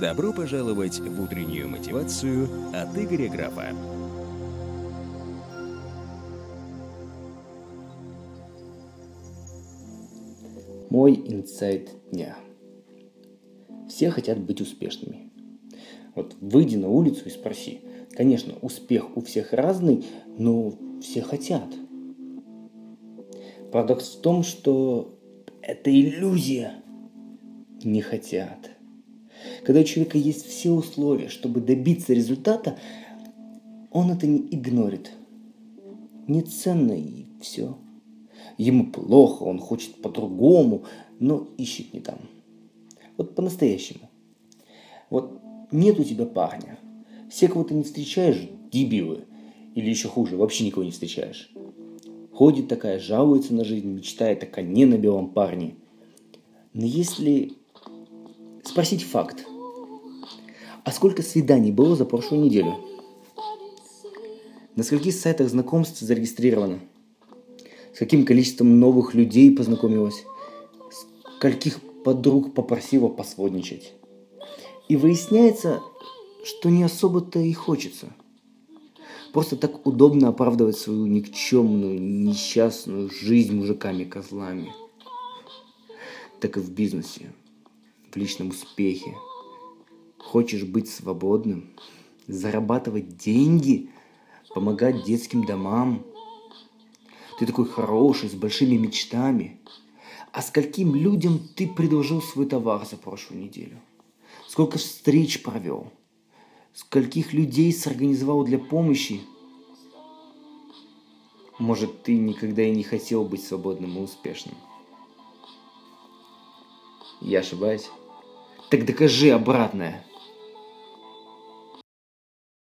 Добро пожаловать в утреннюю мотивацию от Игоря Графа. Мой инсайт дня. Все хотят быть успешными. Вот выйди на улицу и спроси. Конечно, успех у всех разный, но все хотят. Парадокс в том, что это иллюзия. Не хотят. Когда у человека есть все условия, чтобы добиться результата, он это не игнорит. Не ценно и все. Ему плохо, он хочет по-другому, но ищет не там. Вот по-настоящему. Вот нет у тебя парня. Все, кого ты не встречаешь, дебилы. Или еще хуже, вообще никого не встречаешь. Ходит такая, жалуется на жизнь, мечтает о коне на белом парне. Но если спросить факт, а сколько свиданий было за прошлую неделю? На скольких сайтах знакомств зарегистрировано? С каким количеством новых людей познакомилась? Скольких подруг попросила посводничать? И выясняется, что не особо-то и хочется. Просто так удобно оправдывать свою никчемную, несчастную жизнь мужиками-козлами. Так и в бизнесе, в личном успехе. Хочешь быть свободным, зарабатывать деньги, помогать детским домам. Ты такой хороший, с большими мечтами. А скольким людям ты предложил свой товар за прошлую неделю? Сколько встреч провел? Скольких людей сорганизовал для помощи? Может, ты никогда и не хотел быть свободным и успешным? Я ошибаюсь? Так докажи обратное.